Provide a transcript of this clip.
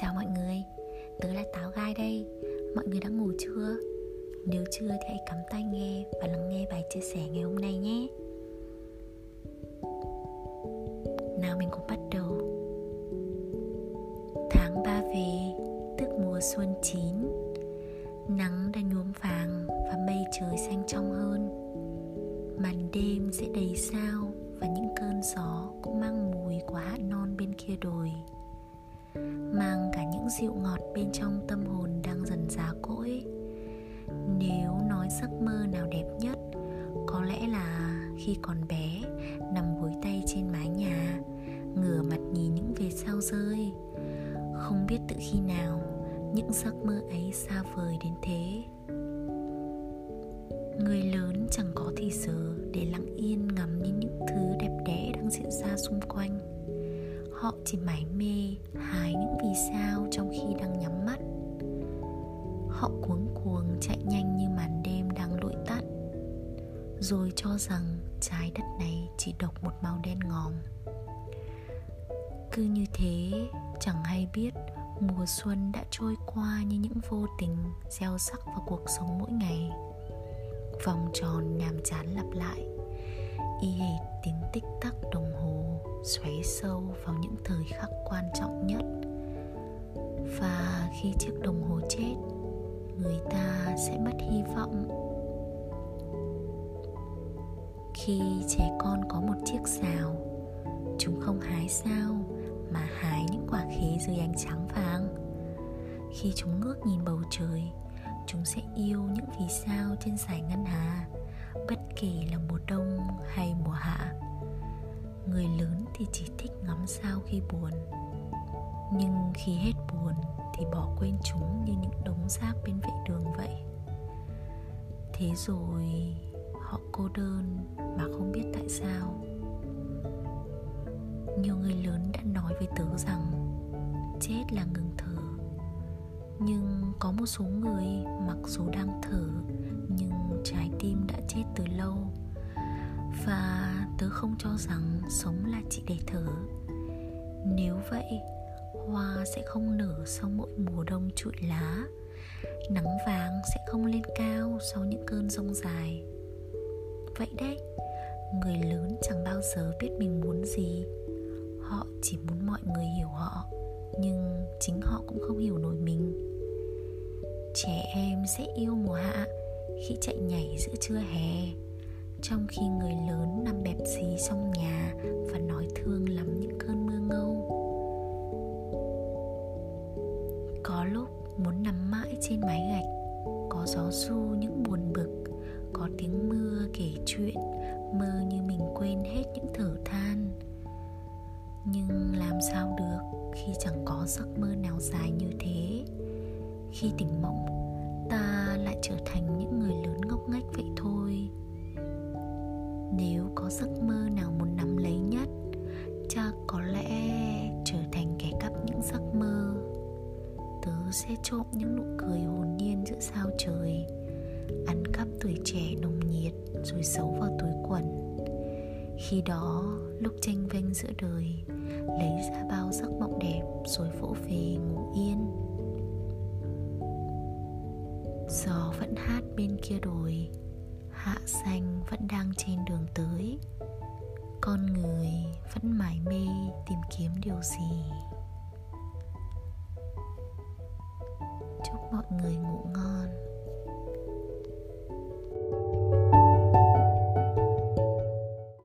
Chào mọi người, tớ là Táo Gai đây. Mọi người đã ngủ chưa? Nếu chưa thì hãy cắm tai nghe và lắng nghe bài chia sẻ ngày hôm nay nhé. Nào mình cũng bắt đầu. Tháng 3 về, tức mùa xuân chín Nắng đã nhuốm vàng và mây trời xanh trong hơn. Màn đêm sẽ đầy sao và những cơn gió cũng mang mùi của hạt non bên kia đồi mang cả những dịu ngọt bên trong tâm hồn đang dần già cỗi. Nếu nói giấc mơ nào đẹp nhất, có lẽ là khi còn bé, nằm gối tay trên mái nhà, ngửa mặt nhìn những vệt sao rơi. Không biết từ khi nào, những giấc mơ ấy xa vời đến thế. Người lớn chẳng có thì giờ để lặng yên ngắm nhìn những thứ đẹp đẽ đang diễn ra xung quanh họ chỉ mải mê hái những vì sao trong khi đang nhắm mắt. Họ cuống cuồng chạy nhanh như màn đêm đang lụi tắt, rồi cho rằng trái đất này chỉ độc một màu đen ngòm. Cứ như thế, chẳng hay biết mùa xuân đã trôi qua như những vô tình gieo sắc vào cuộc sống mỗi ngày. Vòng tròn nhàm chán lặp lại, y hệt tiếng tích tắc đồng hồ xoáy sâu vào những thời khắc quan trọng nhất. Và khi chiếc đồng hồ chết người ta sẽ mất hy vọng. Khi trẻ con có một chiếc xào, chúng không hái sao mà hái những quả khế dưới ánh trắng vàng. Khi chúng ngước nhìn bầu trời chúng sẽ yêu những vì sao trên dải ngân hà bất kể là mùa đông hay mùa hạ người lớn thì chỉ thích ngắm sao khi buồn. Nhưng khi hết buồn thì bỏ quên chúng như những đống rác bên vệ đường vậy. Thế rồi họ cô đơn mà không biết tại sao. Nhiều người lớn đã nói với tớ rằng chết là ngừng thở. Nhưng có một số người mặc dù đang thở, nhưng trái tim đã chết từ lâu và tớ không cho rằng sống là chỉ để thở. Nếu vậy, hoa sẽ không nở sau mỗi mùa đông trụi lá. Nắng vàng sẽ không lên cao sau những cơn rông dài. Vậy đấy, người lớn chẳng bao giờ biết mình muốn gì. Họ chỉ muốn mọi người hiểu họ, nhưng chính họ cũng không hiểu nổi mình. Trẻ em sẽ yêu mùa hạ khi chạy nhảy giữa trưa hè trong khi người lớn nằm bẹp xí trong nhà và nói thương lắm những cơn mưa ngâu. Có lúc muốn nằm mãi trên mái gạch, có gió du những buồn bực, có tiếng mưa kể chuyện, mơ như mình quên hết những thở than. Nhưng làm sao được khi chẳng có giấc mơ nào dài như thế? Khi tỉnh mộng, ta lại trở thành những người lớn ngốc nghếch vậy thôi có giấc mơ nào muốn nắm lấy nhất chắc có lẽ trở thành kẻ cắp những giấc mơ. Tớ sẽ trộm những nụ cười hồn nhiên giữa sao trời, ăn cắp tuổi trẻ nồng nhiệt rồi giấu vào túi quần. Khi đó, lúc tranh vênh giữa đời, lấy ra bao giấc mộng đẹp rồi vỗ về ngủ yên. Gió vẫn hát bên kia đồi hạ xanh vẫn đang trên đường tới. Con người vẫn mải mê tìm kiếm điều gì? Chúc mọi người ngủ ngon.